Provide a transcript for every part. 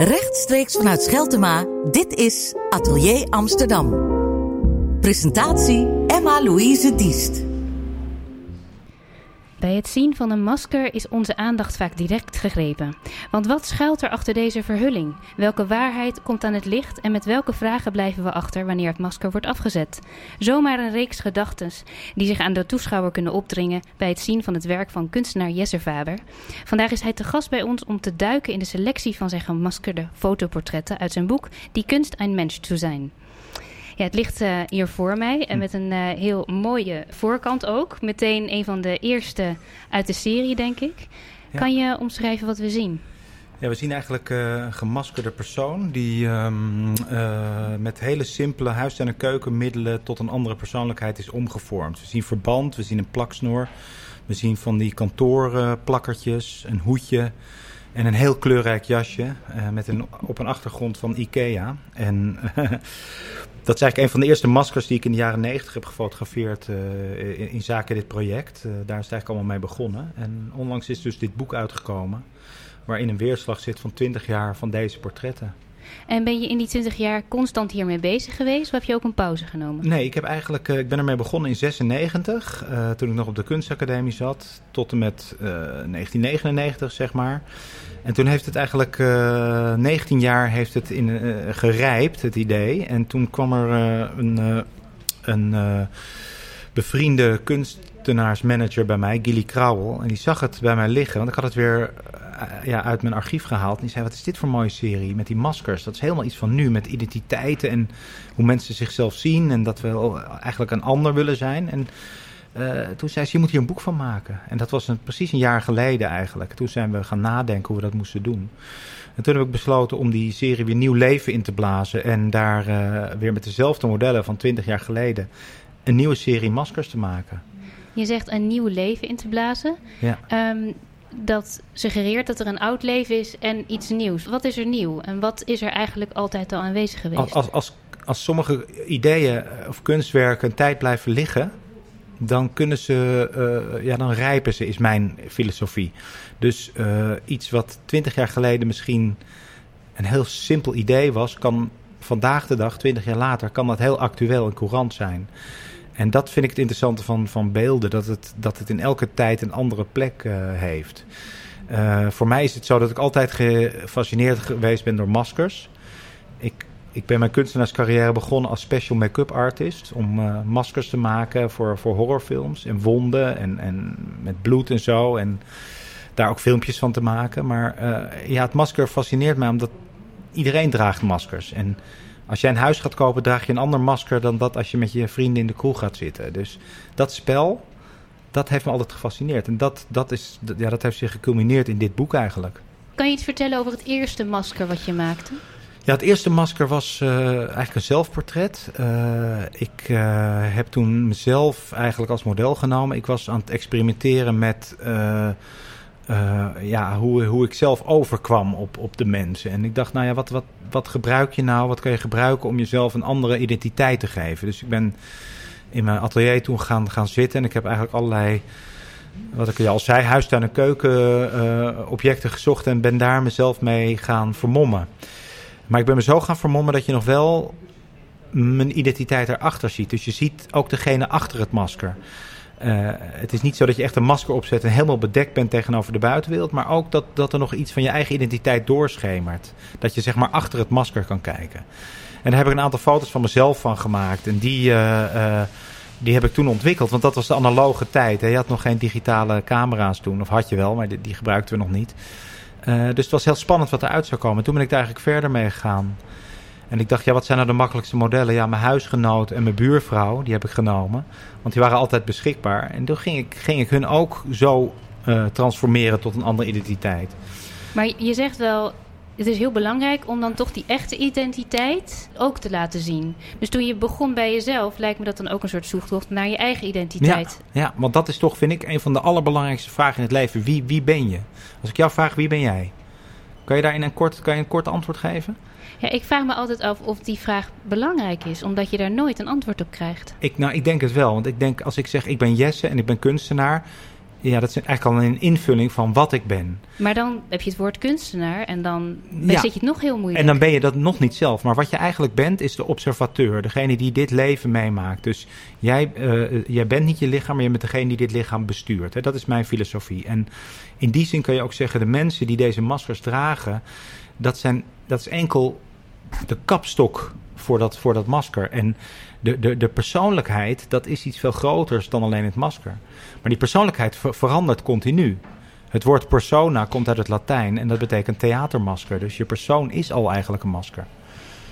Rechtstreeks vanuit Scheltema, dit is Atelier Amsterdam. Presentatie Emma-Louise Diest. Bij het zien van een masker is onze aandacht vaak direct gegrepen. Want wat schuilt er achter deze verhulling? Welke waarheid komt aan het licht en met welke vragen blijven we achter wanneer het masker wordt afgezet? Zomaar een reeks gedachten die zich aan de toeschouwer kunnen opdringen bij het zien van het werk van kunstenaar Jesse Faber. Vandaag is hij te gast bij ons om te duiken in de selectie van zijn gemaskerde fotoportretten uit zijn boek Die kunst een mens te zijn. Ja, het ligt uh, hier voor mij en hm. met een uh, heel mooie voorkant ook. Meteen een van de eerste uit de serie, denk ik. Ja. Kan je omschrijven wat we zien? Ja, we zien eigenlijk uh, een gemaskerde persoon die um, met hele simpele huis- en keukenmiddelen tot een andere persoonlijkheid is omgevormd. We zien verband, we zien een plaksnoor, we zien van die kantoorplakkertjes, een hoedje. En een heel kleurrijk jasje uh, met een, op een achtergrond van Ikea. En dat is eigenlijk een van de eerste maskers die ik in de jaren negentig heb gefotografeerd uh, in, zaken dit project. Uh, daar is het eigenlijk allemaal mee begonnen. En onlangs is dus dit boek uitgekomen, waarin een weerslag zit van 20 jaar van deze portretten. En ben je in die 20 jaar constant hiermee bezig geweest of heb je ook een pauze genomen? Nee, ik, heb eigenlijk, uh, ik ben ermee begonnen in 96, uh, toen ik nog op de kunstacademie zat, tot en met uh, 1999 zeg maar. En toen heeft het eigenlijk 19 jaar heeft het in, gerijpt, het idee. En toen kwam er een, een bevriende kunstenaarsmanager bij mij, Gilly Krauwel. En die zag het bij mij liggen, want ik had het weer ja, uit mijn archief gehaald. En die zei, wat is dit voor een mooie serie met die maskers? Dat is helemaal iets van nu, met identiteiten en hoe mensen zichzelf zien. En dat we eigenlijk een ander willen zijn. En uh, toen zei ze, je moet hier een boek van maken. En dat was een, precies een jaar geleden eigenlijk. Toen zijn we gaan nadenken hoe we dat moesten doen. En toen heb ik besloten om die serie weer nieuw leven in te blazen. En daar uh, weer met dezelfde modellen van 20 jaar geleden een nieuwe serie maskers te maken. Je zegt een nieuw leven in te blazen. Ja. Um, dat suggereert dat er een oud leven is en iets nieuws. Wat is er nieuw en wat is er eigenlijk altijd al aanwezig geweest? Als, als, als, sommige ideeën of kunstwerken een tijd blijven liggen, dan kunnen ze, uh, ja, dan rijpen ze, is mijn filosofie. Dus uh, iets wat twintig jaar geleden misschien een heel simpel idee was, kan vandaag de dag, twintig jaar later, kan dat heel actueel en courant zijn. En dat vind ik het interessante van, van beelden, dat het, dat het in elke tijd een andere plek uh, heeft. Uh, voor mij is het zo dat ik altijd gefascineerd geweest ben door maskers. Ik, ik ben mijn kunstenaarscarrière begonnen als special make-up artist. Om uh, maskers te maken voor, voor horrorfilms en wonden en, en met bloed en zo. En daar ook filmpjes van te maken. Maar ja, het masker fascineert mij omdat iedereen draagt maskers. En als jij een huis gaat kopen, draag je een ander masker dan dat als je met je vrienden in de kroeg gaat zitten. Dus dat spel, dat heeft me altijd gefascineerd. En dat, dat, is, ja, dat heeft zich geculmineerd in dit boek eigenlijk. Kan je iets vertellen over het eerste masker wat je maakte? Ja, het eerste masker was uh, eigenlijk een zelfportret. Uh, ik uh, heb toen mezelf eigenlijk als model genomen. Ik was aan het experimenteren met uh, ja, hoe, hoe ik zelf overkwam op, op de mensen. En ik dacht, nou ja, wat, wat, wat gebruik je nou? Wat kan je gebruiken om jezelf een andere identiteit te geven? Dus ik ben in mijn atelier toen gaan, gaan zitten en ik heb eigenlijk allerlei, wat ik al zei, huistuin- en keuken objecten gezocht en ben daar mezelf mee gaan vermommen. Maar ik ben me zo gaan vermommen dat je nog wel mijn identiteit erachter ziet. Dus je ziet ook degene achter het masker. Uh, het is niet zo dat je echt een masker opzet en helemaal bedekt bent tegenover de buitenwereld. Maar ook dat, dat er nog iets van je eigen identiteit doorschemert. Dat je zeg maar achter het masker kan kijken. En daar heb ik een aantal foto's van mezelf van gemaakt. En die, uh, uh, die heb ik toen ontwikkeld. Want dat was de analoge tijd. Hè. Je had nog geen digitale camera's toen. Of had je wel, maar die, die gebruikten we nog niet. dus het was heel spannend wat eruit zou komen. Toen ben ik daar eigenlijk verder mee gegaan. En ik dacht, ja, wat zijn nou de makkelijkste modellen? Ja, mijn huisgenoot en mijn buurvrouw, die heb ik genomen. Want die waren altijd beschikbaar. En toen ging ik, ging ik hun ook zo uh, transformeren tot een andere identiteit. Maar je zegt wel, het is heel belangrijk om dan toch die echte identiteit ook te laten zien. Dus toen je begon bij jezelf, lijkt me dat dan ook een soort zoektocht naar je eigen identiteit. Ja, ja, want dat is toch, vind ik, een van de allerbelangrijkste vragen in het leven. Wie, wie ben je? Als ik jou vraag, wie ben jij? Kan je daar in een kort, kan je een kort antwoord geven? Ja, ik vraag me altijd af of die vraag belangrijk is, omdat je daar nooit een antwoord op krijgt. Ik, nou, ik denk het wel. Want ik denk, als ik zeg ik ben Jesse en ik ben kunstenaar, ja, dat is eigenlijk al een invulling van wat ik ben. Maar dan heb je het woord kunstenaar en dan Ja. zit je het nog heel moeilijk. En dan ben je dat nog niet zelf. Maar wat je eigenlijk bent, is de observateur. Degene die dit leven meemaakt. Dus jij, eh, jij bent niet je lichaam, maar je bent degene die dit lichaam bestuurt. Hè? Dat is mijn filosofie. En in die zin kan je ook zeggen, de mensen die deze maskers dragen... dat, zijn, dat is enkel de kapstok voor dat, voor dat masker. En de, de, de persoonlijkheid, dat is iets veel groters dan alleen het masker. Maar die persoonlijkheid ver- verandert continu. Het woord persona komt uit het Latijn en dat betekent theatermasker. Dus je persoon is al eigenlijk een masker.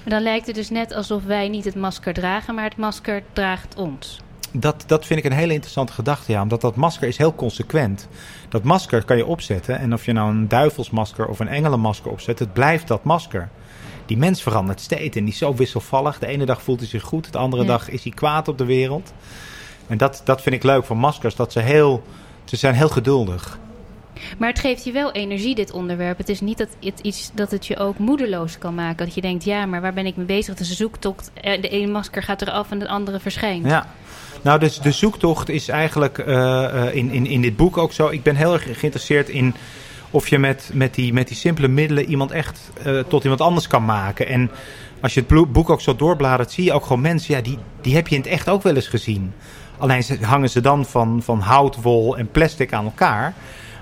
Maar dan lijkt het dus net alsof wij niet het masker dragen, maar het masker draagt ons. Dat, dat vind ik een hele interessante gedachte, ja. Omdat dat masker is heel consequent. Dat masker kan je opzetten. En of je nou een duivelsmasker of een engelenmasker opzet, het blijft dat masker. Die mens verandert steeds en die is zo wisselvallig. De ene dag voelt hij zich goed, de andere Ja. dag is hij kwaad op de wereld. En dat, dat vind ik leuk van maskers, dat ze heel... Ze zijn heel geduldig. Maar het geeft je wel energie, dit onderwerp. Het is niet dat het, iets, dat het je ook moedeloos kan maken. Dat je denkt, ja, maar waar ben ik mee bezig? Het is een zoektocht. Eh, De ene masker gaat eraf en de andere verschijnt. Ja. Nou, dus de zoektocht is eigenlijk eh, eh, in, in, in dit boek ook zo. Ik ben heel erg geïnteresseerd in of je met, met, die, met die simpele middelen iemand echt eh, tot iemand anders kan maken. En als je het boek ook zo doorbladert, zie je ook gewoon mensen, ja, die, die heb je in het echt ook wel eens gezien. Alleen hangen ze dan van, van hout, wol en plastic aan elkaar.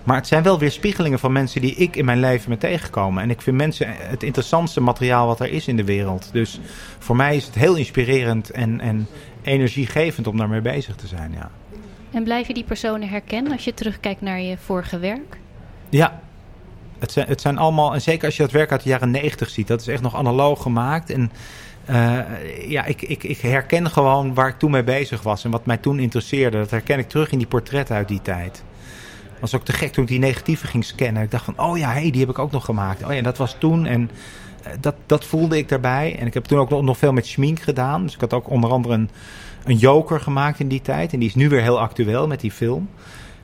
Maar het zijn wel weer spiegelingen van mensen die ik in mijn leven ben tegengekomen. En ik vind mensen het interessantste materiaal wat er is in de wereld. Dus voor mij is het heel inspirerend en, en energiegevend om daarmee bezig te zijn. Ja, En blijf je die personen herkennen als je terugkijkt naar je vorige werk? Ja. Het, zijn, het zijn allemaal, en zeker als je dat werk uit de jaren negentig ziet, dat is echt nog analoog gemaakt. En eh, ja, ik, ik, ik herken gewoon waar ik toen mee bezig was en wat mij toen interesseerde. Dat herken ik terug in die portretten uit die tijd. was ook te gek toen ik die negatieve ging scannen. Ik dacht van, oh ja, hey, die heb ik ook nog gemaakt. Oh ja, dat was toen. En eh, dat, dat voelde ik daarbij. En ik heb toen ook nog, nog veel met schmink gedaan. Dus ik had ook onder andere een, een joker gemaakt in die tijd. En die is nu weer heel actueel met die film.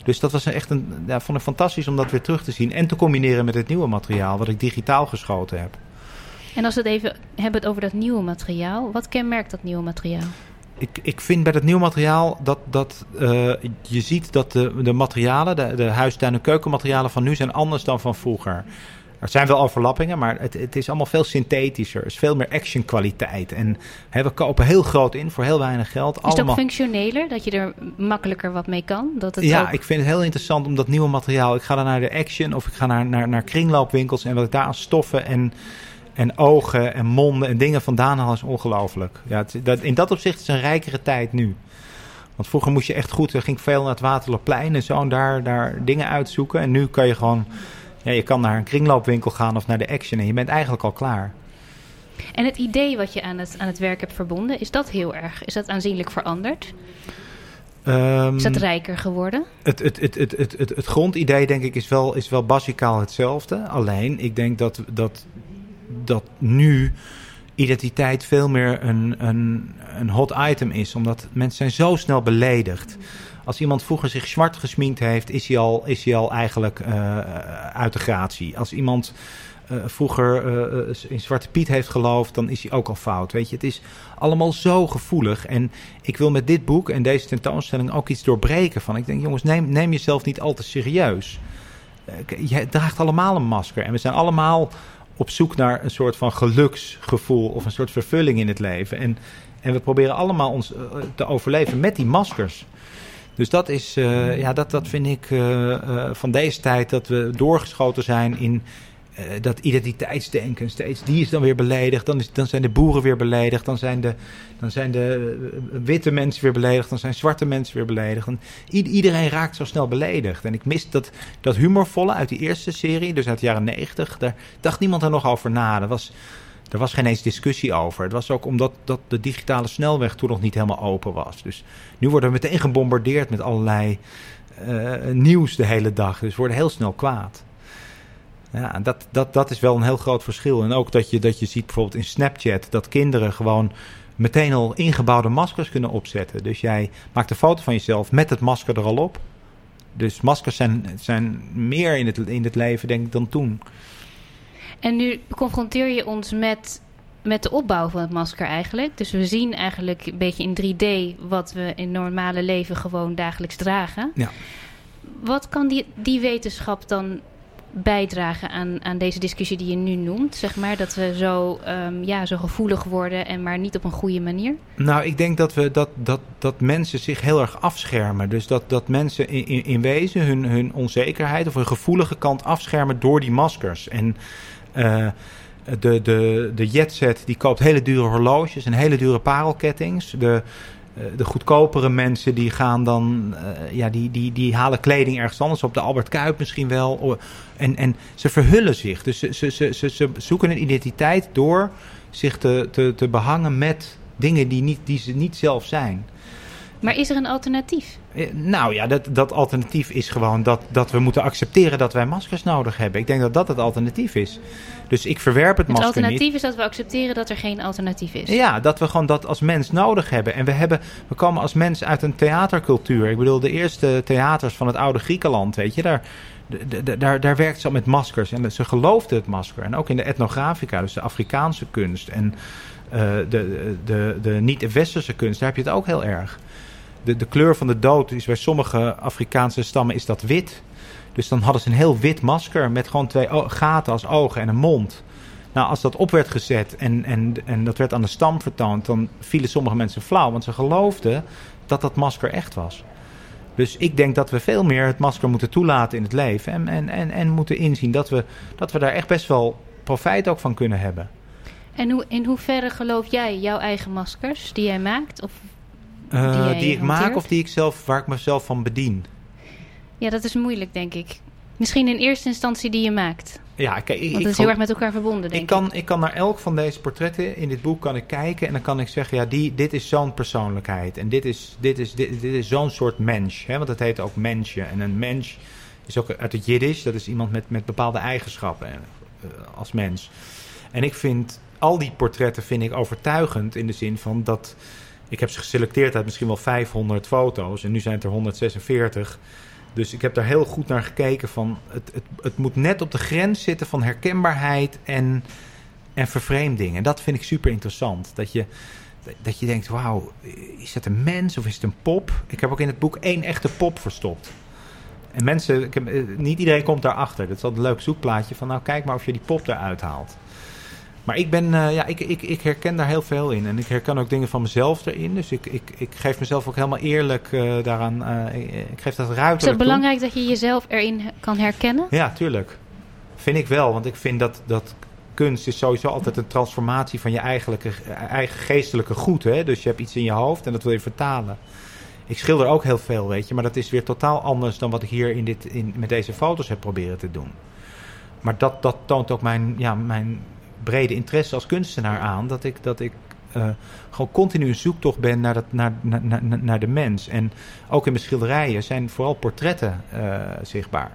Dus dat was echt een, ja, vond ik fantastisch om dat weer terug te zien. En te combineren met het nieuwe materiaal wat ik digitaal geschoten heb. En als we het even hebben over dat nieuwe materiaal, wat kenmerkt dat nieuwe materiaal? Ik, ik vind bij het nieuw materiaal dat, dat eh, je ziet dat de, de materialen, de, de huistuin- en keukenmaterialen van nu zijn anders dan van vroeger. Er zijn wel overlappingen, maar het, het is allemaal veel synthetischer. Er is veel meer action kwaliteit. En hè, we kopen heel groot in voor heel weinig geld. Is het ook functioneler, dat je er makkelijker wat mee kan? Dat het Ja, ook- ik vind het heel interessant om dat nieuwe materiaal. Ik ga dan naar de Action of ik ga naar, naar, naar kringloopwinkels. En wat ik daar aan stoffen en, en ogen en monden en dingen vandaan haal is ongelooflijk. Ja, het, dat, in dat opzicht is het een rijkere tijd nu. Want vroeger moest je echt goed, er ging veel naar het Waterloopplein en zo. En daar, daar dingen uitzoeken. En nu kan je gewoon, ja, je kan naar een kringloopwinkel gaan of naar de Action. En je bent eigenlijk al klaar. En het idee wat je aan het, aan het werk hebt verbonden, is dat heel erg? Is dat aanzienlijk veranderd? Ehm, Is dat rijker geworden? Het, het, het, het, het, het, het grondidee, denk ik, is wel, is wel basicaal hetzelfde. Alleen, ik denk dat, dat, dat nu identiteit veel meer een, een, een hot item is. Omdat mensen zijn zo snel beledigd. Als iemand vroeger zich zwart gesminkt heeft, is hij al, is hij al eigenlijk eh, uit de gratie. Als iemand eh, vroeger eh, in Zwarte Piet heeft geloofd, dan is hij ook al fout. Weet je, het is allemaal zo gevoelig. En ik wil met dit boek en deze tentoonstelling ook iets doorbreken. Van ik denk, jongens, neem, neem jezelf niet al te serieus. Je draagt allemaal een masker. En we zijn allemaal op zoek naar een soort van geluksgevoel of een soort vervulling in het leven. En, en we proberen allemaal ons te overleven met die maskers. Dus dat is, eh, ja, dat, dat vind ik eh, eh, van deze tijd dat we doorgeschoten zijn in dat identiteitsdenken. Steeds die is dan weer beledigd, dan, is, dan zijn de boeren weer beledigd, dan zijn de, dan zijn de witte mensen weer beledigd, dan zijn zwarte mensen weer beledigd. En iedereen raakt zo snel beledigd. En ik mis dat, dat humorvolle uit die eerste serie, dus uit de jaren negentig. Daar dacht niemand er nog over na. Er was, er was geen eens discussie over. Het was ook omdat dat de digitale snelweg toen nog niet helemaal open was. Dus nu worden we meteen gebombardeerd met allerlei eh, nieuws de hele dag. Dus we worden heel snel kwaad. Ja, dat, dat, dat is wel een heel groot verschil. En ook dat je, dat je ziet bijvoorbeeld in Snapchat dat kinderen gewoon meteen al ingebouwde maskers kunnen opzetten. Dus jij maakt een foto van jezelf met het masker er al op. Dus maskers zijn, zijn meer in het, in het leven, denk ik, dan toen. En nu confronteer je ons met, met de opbouw van het masker eigenlijk. Dus we zien eigenlijk een beetje in 3D wat we in normale leven gewoon dagelijks dragen. Ja. wat kan die, die wetenschap dan bijdragen aan, aan deze discussie die je nu noemt? Zeg maar dat we zo, um, ja, zo gevoelig worden en maar niet op een goede manier? Nou, ik denk dat, we, dat, dat, dat mensen zich heel erg afschermen. Dus dat, dat mensen in, in, in wezen hun, hun onzekerheid of hun gevoelige kant afschermen door die maskers. En uh, de, de, de jetset die koopt hele dure horloges en hele dure parelkettings. De, eh, de goedkopere mensen die gaan dan, uh, ja, die, die, die halen kleding ergens anders op. De Albert Kuip misschien wel. En, en ze verhullen zich. Dus ze, ze, ze, ze zoeken een identiteit door zich te, te, te behangen met dingen die, niet, die ze niet zelf zijn. Maar is er een alternatief? Eh, nou ja, dat, dat alternatief is gewoon dat, dat we moeten accepteren dat wij maskers nodig hebben. Ik denk dat dat het alternatief is. Dus ik verwerp het, het masker niet. Het alternatief is dat we accepteren dat er geen alternatief is. Ja, dat we gewoon dat als mens nodig hebben. En we, hebben, we komen als mens uit een theatercultuur. Ik bedoel, de eerste theaters van het oude Griekenland, weet je, daar, daar, daar werkt ze al met maskers. En ze geloofden het masker. En ook in de etnografica, dus de Afrikaanse kunst en uh, de, de, de niet-westerse kunst, daar heb je het ook heel erg de, de kleur van de dood is bij sommige Afrikaanse stammen is dat wit. Dus dan hadden ze een heel wit masker met gewoon twee gaten als ogen en een mond. Nou, als dat op werd gezet en, en, en dat werd aan de stam vertoond, dan vielen sommige mensen flauw. Want ze geloofden dat dat masker echt was. Dus ik denk dat we veel meer het masker moeten toelaten in het leven. En, en, en, en moeten inzien dat we, dat we daar echt best wel profijt ook van kunnen hebben. En hoe, in hoeverre geloof jij jouw eigen maskers die jij maakt? Of uh, die, ik maak of die ik zelf, waar ik mezelf van bedien? Ja, dat is moeilijk, denk ik. Misschien in eerste instantie die je maakt. Ja, kijk, ik, Want dat is heel erg met elkaar verbonden, denk ik. Kan, ik kan naar elk van deze portretten in dit boek kan ik kijken en dan kan ik zeggen, ja, die, dit is zo'n persoonlijkheid. En dit is, dit is, dit, dit is zo'n soort mens. Hè? Want het heet ook mensje. En een mens is ook uit het Jiddisch. Dat is iemand met, met bepaalde eigenschappen uh, als mens. En ik vind, al die portretten vind ik overtuigend in de zin van dat ik heb ze geselecteerd uit misschien wel 500 foto's en nu zijn het er 146. Dus ik heb daar heel goed naar gekeken van het, het, het moet net op de grens zitten van herkenbaarheid en, en vervreemding. En dat vind ik super interessant. Dat je, dat je denkt, wauw, is het een mens of is het een pop? Ik heb ook in het boek één echte pop verstopt. En mensen, heb, eh, niet iedereen komt daarachter. Dat is altijd een leuk zoekplaatje van, nou kijk maar of je die pop eruit haalt. Maar ik, ben, uh, ja, ik, ik, ik herken daar heel veel in. En ik herken ook dingen van mezelf erin. Dus ik, ik, ik geef mezelf ook helemaal eerlijk uh, daaraan. Uh, ik geef dat ruiterlijk Is het belangrijk dat je jezelf erin kan herkennen? Ja, tuurlijk. Vind ik wel. Want ik vind dat, dat kunst is sowieso altijd een transformatie van je eigenlijke, eigen geestelijke goed. Hè? Dus je hebt iets in je hoofd en dat wil je vertalen. Ik schilder ook heel veel, weet je. Maar dat is weer totaal anders dan wat ik hier in dit, in, met deze foto's heb proberen te doen. Maar dat, dat toont ook mijn, ja, mijn brede interesse als kunstenaar aan. Dat ik, dat ik uh, gewoon continu een zoektocht ben naar, dat, naar, naar, naar, naar, de mens. En ook in mijn schilderijen zijn vooral portretten uh, zichtbaar.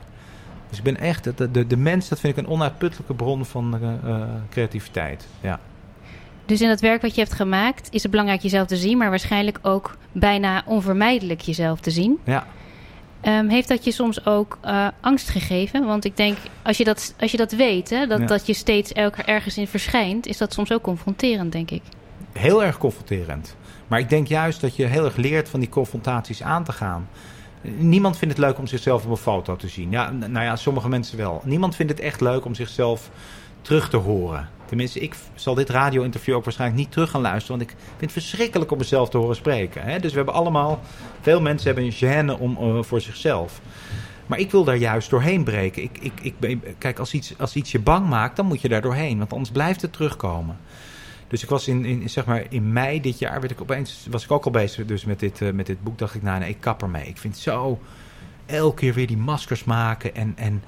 Dus ik ben echt, de, de, de mens, dat vind ik een onuitputtelijke bron van uh, creativiteit. Ja. Dus in het werk wat je hebt gemaakt is het belangrijk jezelf te zien, maar waarschijnlijk ook bijna onvermijdelijk jezelf te zien. Ja. Um, heeft dat je soms ook uh, angst gegeven? Want ik denk, als je dat, als je dat weet, hè, dat, ja. dat je steeds elke ergens in verschijnt, is dat soms ook confronterend, denk ik. Heel erg confronterend. Maar ik denk juist dat je heel erg leert van die confrontaties aan te gaan. Niemand vindt het leuk om zichzelf op een foto te zien. Ja, nou ja, sommige mensen wel. Niemand vindt het echt leuk om zichzelf terug te horen. Tenminste, ik zal dit radio-interview ook waarschijnlijk niet terug gaan luisteren. Want ik vind het verschrikkelijk om mezelf te horen spreken. Hè? Dus we hebben allemaal, veel mensen hebben een gêne om, uh, voor zichzelf. Maar ik wil daar juist doorheen breken. Ik, ik, ik, kijk, als iets, als iets je bang maakt, dan moet je daar doorheen. Want anders blijft het terugkomen. Dus ik was in, in, zeg maar in mei dit jaar, werd ik opeens, was ik ook al bezig dus met, dit, uh, met dit boek. Dacht ik, nou nee, ik kap ermee. Ik vind zo elke keer weer die maskers maken en... en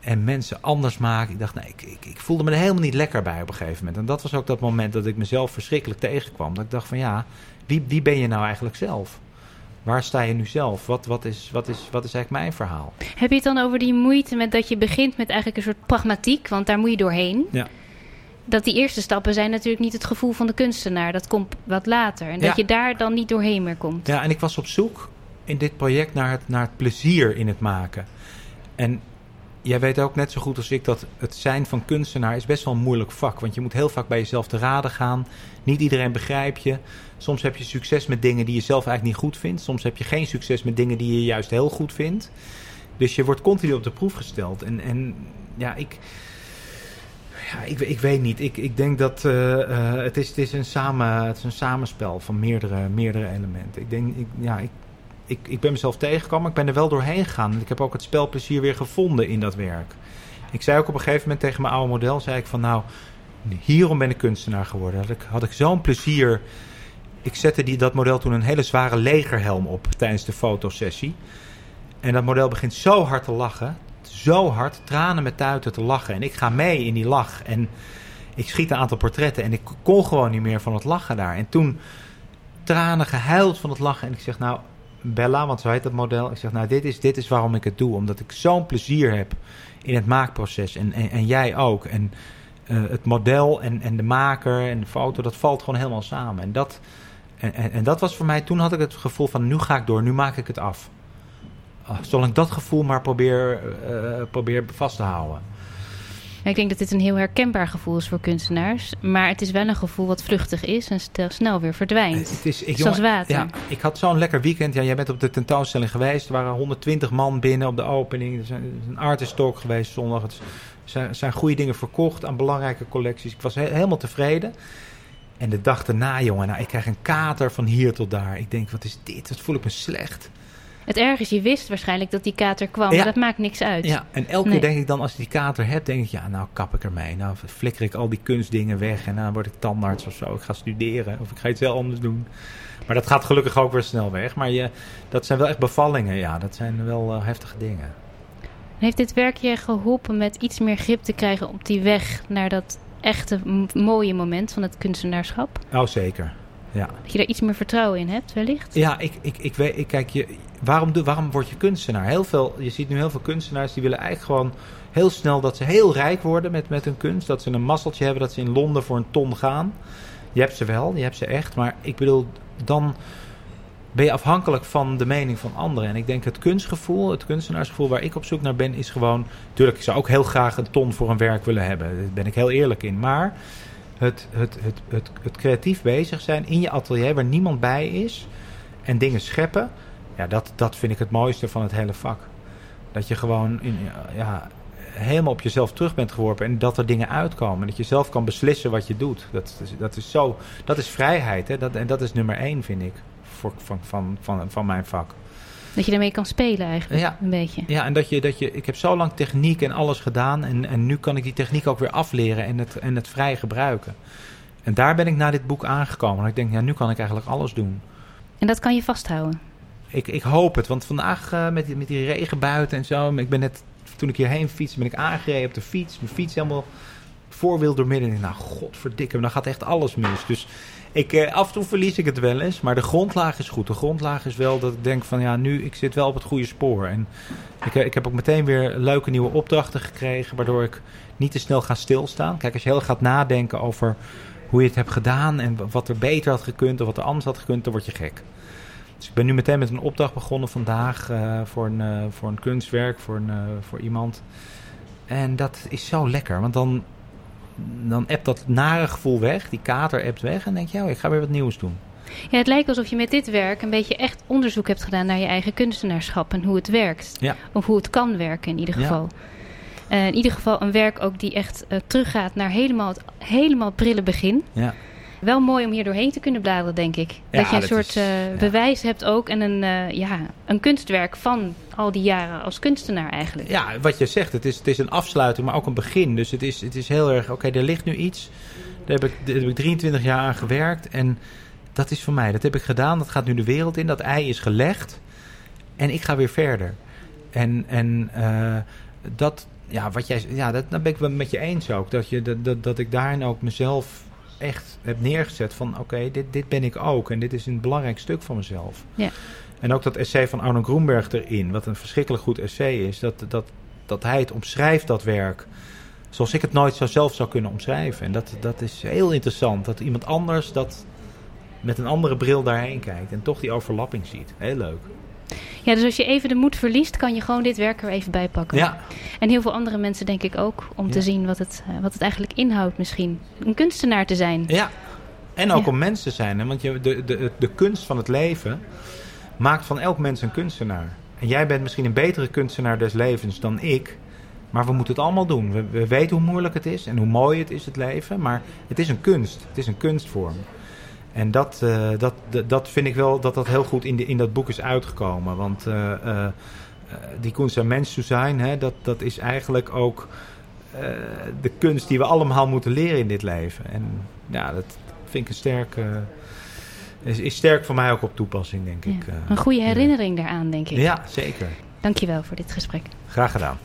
en mensen anders maken. Ik dacht, nee, ik, ik, ik, voelde me er helemaal niet lekker bij op een gegeven moment. En dat was ook dat moment dat ik mezelf verschrikkelijk tegenkwam. Dat ik dacht van ja, wie, wie ben je nou eigenlijk zelf? Waar sta je nu zelf? Wat, wat, is, wat, is, wat is eigenlijk mijn verhaal? Heb je het dan over die moeite met dat je begint met eigenlijk een soort pragmatiek? Want daar moet je doorheen. Ja. Dat die eerste stappen zijn natuurlijk niet het gevoel van de kunstenaar. Dat komt wat later. En dat je daar dan niet doorheen meer komt. Ja, en ik was op zoek in dit project naar het, naar het plezier in het maken. En jij weet ook net zo goed als ik dat het zijn van kunstenaar is best wel een moeilijk vak. Want je moet heel vaak bij jezelf te raden gaan. Niet iedereen begrijpt je. Soms heb je succes met dingen die je zelf eigenlijk niet goed vindt. Soms heb je geen succes met dingen die je juist heel goed vindt. Dus je wordt continu op de proef gesteld. En, en ja, ik, ja, ik, ik weet niet. Ik, ik denk dat uh, uh, het, is, het, is een samen, het is een samenspel van meerdere, meerdere elementen. Ik denk, ik, ja, ik, ik, ik ben mezelf tegengekomen, ik ben er wel doorheen gegaan. Ik heb ook het spelplezier weer gevonden in dat werk. Ik zei ook op een gegeven moment tegen mijn oude model, zei ik van nou, hierom ben ik kunstenaar geworden. Had ik, had ik zo'n plezier. Ik zette die, dat model toen een hele zware legerhelm op tijdens de fotosessie. En dat model begint zo hard te lachen. Zo hard, tranen met tuiten te lachen. En ik ga mee in die lach. En ik schiet een aantal portretten. En ik kon gewoon niet meer van het lachen daar. En toen tranen gehuild van het lachen. En ik zeg nou, Bella, want zo heet dat model. Ik zeg nou, dit is, dit is waarom ik het doe. Omdat ik zo'n plezier heb in het maakproces. En, en, jij ook. En uh, het model en, en de maker en de foto, dat valt gewoon helemaal samen. En dat, en, en, en, dat was voor mij, toen had ik het gevoel van nu ga ik door, nu maak ik het af. Uh, zolang ik dat gevoel maar probeer, uh, probeer vast te houden. Ik denk dat dit een heel herkenbaar gevoel is voor kunstenaars. Maar het is wel een gevoel wat vluchtig is en snel weer verdwijnt. Het is, ik, Zoals water. Ja, ik had zo'n lekker weekend. Ja, jij bent op de tentoonstelling geweest. Er waren 120 man binnen op de opening. Er is een artist talk geweest zondag. Het zijn, zijn goede dingen verkocht aan belangrijke collecties. Ik was he helemaal tevreden. En de dag daarna, jongen, nou, ik krijg een kater van hier tot daar. Ik denk, wat is dit? Wat voel ik me slecht. Het erg is, je wist waarschijnlijk dat die kater kwam, ja. maar dat maakt niks uit. Ja, en elke nee. keer denk ik dan, als ik die kater heb, denk ik, ja, nou kap ik ermee. Nou flikker ik al die kunstdingen weg en dan word ik tandarts of zo. Ik ga studeren of ik ga iets heel anders doen. Maar dat gaat gelukkig ook weer snel weg. Maar je, dat zijn wel echt bevallingen, ja. Dat zijn wel uh, heftige dingen. Heeft dit werk je geholpen met iets meer grip te krijgen op die weg naar dat echte mooie moment van het kunstenaarschap? Oh, zeker. Ja. Dat je daar iets meer vertrouwen in hebt, wellicht? Ja, ik, ik, ik weet, ik, kijk, je, waarom, waarom word je kunstenaar? Heel veel, je ziet nu heel veel kunstenaars die willen eigenlijk gewoon heel snel dat ze heel rijk worden met, met hun kunst. Dat ze een mazzeltje hebben dat ze in Londen voor een ton gaan. Je hebt ze wel, je hebt ze echt. Maar ik bedoel, dan ben je afhankelijk van de mening van anderen. En ik denk het kunstgevoel, het kunstenaarsgevoel waar ik op zoek naar ben, is gewoon. Tuurlijk, ik zou ook heel graag een ton voor een werk willen hebben. Daar ben ik heel eerlijk in. Maar het, het, het, het, het creatief bezig zijn in je atelier waar niemand bij is en dingen scheppen. Ja, dat, dat vind ik het mooiste van het hele vak. Dat je gewoon in, ja, helemaal op jezelf terug bent geworpen en dat er dingen uitkomen. Dat je zelf kan beslissen wat je doet. Dat, is, dat is zo. Dat is vrijheid. Hè? Dat, en dat is nummer één, vind ik voor, van, van, van, van mijn vak. Dat je daarmee kan spelen eigenlijk, ja. een beetje. Ja, en dat je, dat je, ik heb zo lang techniek en alles gedaan. En, en nu kan ik die techniek ook weer afleren en het, en het vrij gebruiken. En daar ben ik na dit boek aangekomen. En ik denk, ja, nu kan ik eigenlijk alles doen. En dat kan je vasthouden? Ik, ik hoop het, want vandaag uh, met, die, met die regen buiten en zo. Ik ben net, toen ik hierheen fietste, ben ik aangereden op de fiets. Mijn fiets helemaal voorwiel door midden. En nou, godverdikke, dan gaat echt alles mis. Dus ik, eh, af en toe verlies ik het wel eens, maar de grondlaag is goed. De grondlaag is wel dat ik denk van ja, nu ik zit wel op het goede spoor. En ik, ik heb ook meteen weer leuke nieuwe opdrachten gekregen, waardoor ik niet te snel ga stilstaan. Kijk, als je heel gaat nadenken over hoe je het hebt gedaan en wat er beter had gekund of wat er anders had gekund, dan word je gek. Dus ik ben nu meteen met een opdracht begonnen vandaag uh, voor, een, voor een kunstwerk, voor, voor iemand. En dat is zo lekker, want dan dan appt dat nare gevoel weg. Die kater appt weg. En denk je, oh, ik ga weer wat nieuws doen. Ja, het lijkt alsof je met dit werk een beetje echt onderzoek hebt gedaan naar je eigen kunstenaarschap en hoe het werkt. Ja. Of hoe het kan werken in ieder geval. Ja. Uh, in ieder geval een werk ook die echt uh, teruggaat naar helemaal het helemaal prille begin. Ja. Wel mooi om hier doorheen te kunnen bladeren, denk ik. Ja, dat je een dat soort is- uh, ja. bewijs hebt ook en een, ja, een kunstwerk van al die jaren als kunstenaar eigenlijk. Ja, wat je zegt, het is, het is een afsluiting, maar ook een begin. Dus het is, het is heel erg, oké, er ligt nu iets. Daar heb, ik, daar heb ik 23 jaar aan gewerkt en dat is voor mij. Dat heb ik gedaan, dat gaat nu de wereld in. Dat ei is gelegd en ik ga weer verder. En, en uh, dat, ja, wat jij, ja, dat, dat ben ik wel met je eens ook. Dat, je, dat, dat, dat ik daarin ook mezelf echt heb neergezet van oké, dit, dit ben ik ook. En dit is een belangrijk stuk van mezelf. Ja. En ook dat essay van Arno Groenberg erin, wat een verschrikkelijk goed essay is. Dat, dat, dat hij het omschrijft, dat werk, zoals ik het nooit zo zelf zou kunnen omschrijven. En dat, dat is heel interessant. Dat iemand anders dat met een andere bril daarheen kijkt. En toch die overlapping ziet. Heel leuk. Ja, dus als je even de moed verliest, kan je gewoon dit werk er even bij pakken. Ja, En heel veel andere mensen denk ik ook, om te zien wat het, eh, wat het eigenlijk inhoudt misschien. Een kunstenaar te zijn. ja. En ook Ja. om mens te zijn. Hè? Want je, de, de, de kunst van het leven maakt van elk mens een kunstenaar. En jij bent misschien een betere kunstenaar des levens dan ik. Maar we moeten het allemaal doen. We, we weten hoe moeilijk het is en hoe mooi het is, het leven. Maar het is een kunst. Het is een kunstvorm. En dat, uh, dat, dat vind ik wel dat dat heel goed in, de, in dat boek is uitgekomen. Want uh, uh, die kunst aan mens te zijn, hè, dat, dat is eigenlijk ook de kunst die we allemaal moeten leren in dit leven. En ja, dat vind ik een sterke. Is, is sterk voor mij ook op toepassing, denk ja. ik. een goede herinnering daaraan, denk ik. Ja, zeker. Dankjewel voor dit gesprek. Graag gedaan.